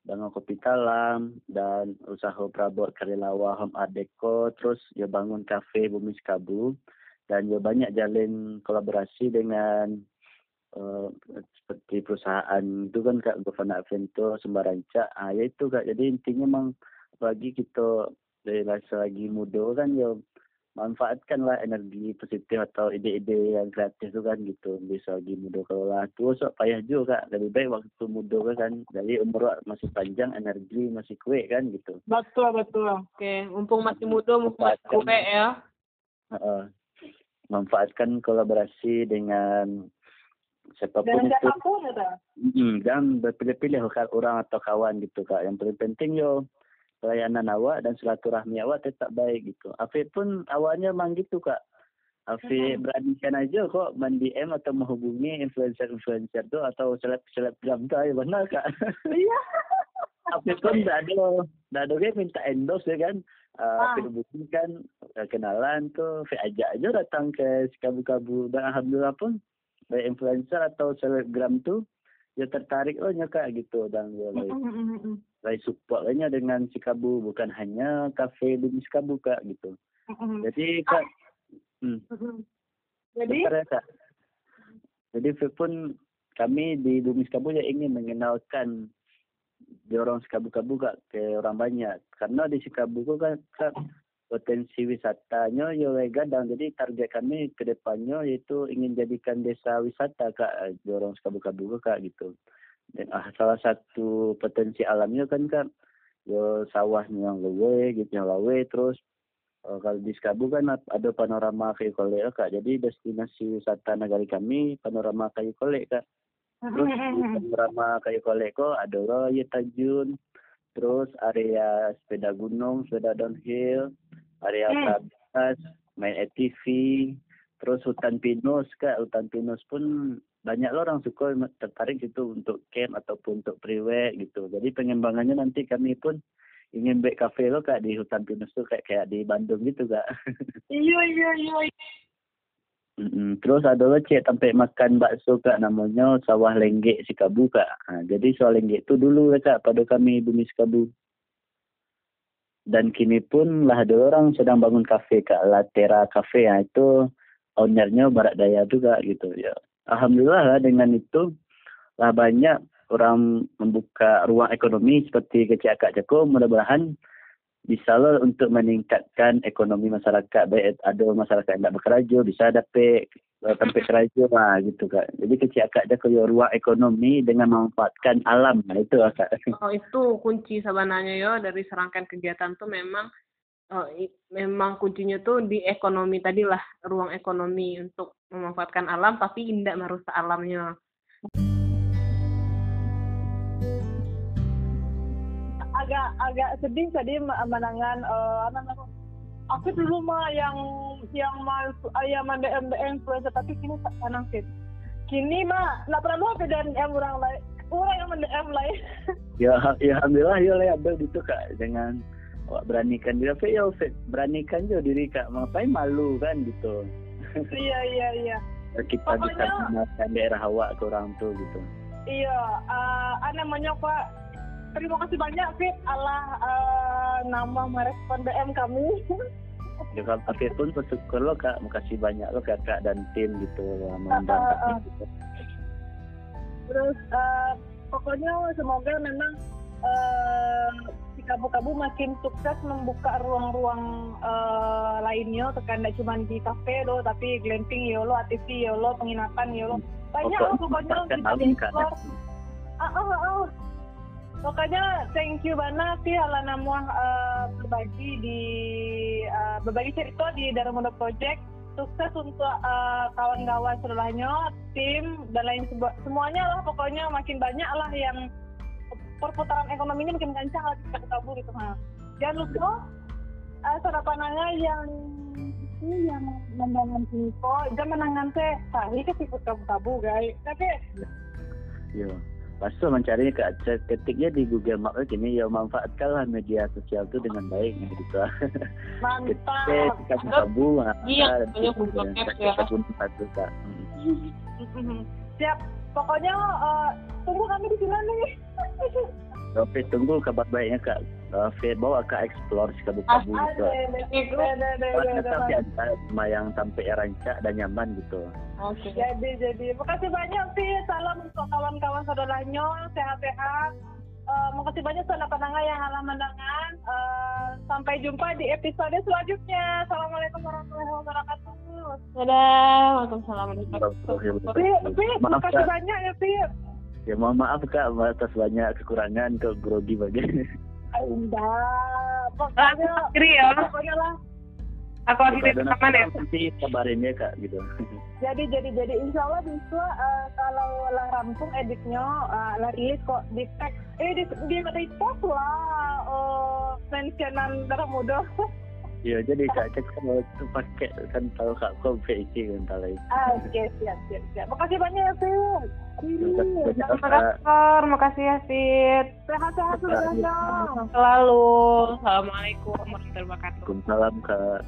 bangun kopi talam dan usaha Prabot Karilawa Home Art Deco terus ya bangun kafe Bumi Sikabu dan juga banyak jalin kolaborasi dengan uh, seperti perusahaan itu kan kak Govana Avento Sembaranca. Ah ya itu kak. Jadi intinya memang bagi kita dari lagi muda kan ya manfaatkanlah energi positif atau ide-ide yang kreatif itu kan gitu. Bisa lagi muda kalau lah tua sok payah juga kak. Lebih baik waktu muda kan jadi umur masih panjang energi masih kue kan gitu. Betul betul. Oke mumpung masih muda mumpung masih kue ya. Uh, manfaatkan kolaborasi dengan siapapun dan itu. hmm, dan berpilih-pilih orang atau kawan gitu kak. Yang paling penting yo pelayanan awak dan silaturahmi awak tetap baik gitu. Afif pun awalnya memang gitu kak. Afif uh-huh. beranikan aja kok mandi atau menghubungi influencer-influencer tuh atau seleb-selebgram tuh benar kak. Iya. Afif pun tidak ada tidak ada dia minta endorse ya kan uh, ah. Kan uh, kenalan tuh Fit ajak aja datang ke Kabu-Kabu dan alhamdulillah pun baik influencer atau selebgram tuh ya tertarik loh kak gitu. Dan ya lagi support lainnya dengan Sikabu bukan hanya kafe Bumi Sikabu kak gitu. Jadi kak hmm. jadi? Kak. Jadi pun kami di Bumi Sikabu ya ingin mengenalkan di orang Sikabu-Kabu kak ke orang banyak. Karena di Sikabu kan kak potensi wisatanya ya gadang. Jadi target kami ke depannya yaitu ingin jadikan desa wisata kak. Di orang Sikabu-Kabu kak gitu. Dan ah, salah satu potensi alamnya kan kak yo sawahnya yang lewe gitu yang lewe terus uh, kalau di Sikabu kan ada panorama kayu kolek kak. Jadi destinasi wisata negari kami panorama kayu kolek kak terus panorama kayu kolek kok ada tajun terus area sepeda gunung sepeda downhill area hmm. main ATV, terus hutan pinus kak, hutan pinus pun banyak loh orang suka tertarik gitu untuk camp ataupun untuk priwet gitu. Jadi pengembangannya nanti kami pun ingin back cafe lo kak di hutan pinus tuh kayak kayak di Bandung gitu kak. Iya iya iya. Mm-mm. Terus ada lo cek sampai makan bakso kak namanya sawah lenggek Sikabu kak. Nah, jadi sawah lenggek itu dulu kak pada kami bumi Sikabu. Dan kini pun lah ada orang sedang bangun kafe kak Latera Cafe. Ya itu ownernya Barat Daya juga gitu. Ya. Alhamdulillah lah dengan itu lah banyak orang membuka ruang ekonomi seperti kecil akak Joko mudah-mudahan bisa lo untuk meningkatkan ekonomi masyarakat baik ada masyarakat yang tidak bekerja bisa dapat tempat kerja lah gitu kak. Jadi kecil akak dia kaya ruang ekonomi dengan memanfaatkan alam nah itu akak oh itu kunci sebenarnya yo dari serangkaian kegiatan tuh memang oh, memang kuncinya tuh di ekonomi tadi lah ruang ekonomi untuk memanfaatkan alam tapi tidak merusak alamnya agak agak sedih tadi menangan uh, apa namanya aku dulu mah yang yang mal ayam DM DM influencer tapi kini senang sih kini mah nggak pernah apa dan yang orang lain orang yang mendm lain? Ya ya alhamdulillah ya lah abel gitu kak. Dengan wak beranikan diri. Tapi ya beranikan juga diri kak. Ngapain malu kan gitu. Iya iya iya. Kita Pokoknya, bisa mengenalkan daerah hawa ke orang tuh gitu. Iya uh, namanya pak terima kasih banyak Fit. Allah uh, nama merespon DM kami. Ya kan pakai pun bersyukur lo kak. Makasih banyak lo kakak dan tim gitu mengundang uh, uh, uh. gitu. terus uh, pokoknya semoga memang uh, si kabu-kabu makin sukses membuka ruang-ruang uh, lainnya. Tekan tidak cuma di kafe lo tapi glamping ya lo ATV ya lo penginapan ya lo banyak oh, pokoknya bisa dieksplor ah oh, oh, oh Pokoknya thank you banget sih Alana Muah uh, berbagi di uh, berbagi cerita di Darmono Project. Sukses untuk uh, kawan-kawan setelahnya, tim dan lain semuanya lah pokoknya makin banyak lah yang perputaran ekonomi ini makin kencang lah kita ketahui gitu ha. Jangan lupa uh, sarapanannya yang itu yang menangan info, jangan menangan teh tahi ke siput tabu-tabu guys. Tapi Iya. Pas itu mencari ke ketiknya di Google Maps gini ya manfaatkanlah media sosial itu dengan baik gitu. Mantap. Ketik tabu, iya, Google Maps ya. Siap. Pokoknya uh, tunggu kami di sini nih. Oke, tunggu kabar baiknya Kak. Uh, bawa Kak explore si kabu-kabu gitu. Tapi ada yang sampai rancak dan nyaman gitu. Oke. Okay. Jadi jadi makasih banyak sih salam untuk kawan-kawan saudaranya sehat-sehat. Uh, makasih banyak saudara pendengar yang alam mendengar. Uh, sampai jumpa di episode selanjutnya. Assalamualaikum warahmatullahi wabarakatuh. Dadah, waalaikumsalam warahmatullahi wabarakatuh. Makasih banyak ya, Pip. Ya mohon maaf Kak atas banyak kekurangan untuk grogi bagi. Enggak. Pokoknya, ya. Pokoknya lah aku akhiri rekaman ya nanti kabarin ya kak gitu jadi jadi jadi insya Allah bisa uh, kalau lah rampung editnya uh, lah rilis kok di tag eh di di repost lah uh, mentionan darah muda Iya, jadi kak cek kalau itu pakai kan tahu kak konveksi tahu itu. Ah, Oke, siap, siap, siap. Makasih banyak ya, Fit. Terima kasih banyak Terima kasih. Makasih ya, Fit. Sehat-sehat selalu. Selalu. Assalamualaikum warahmatullahi wabarakatuh. Waalaikumsalam kak.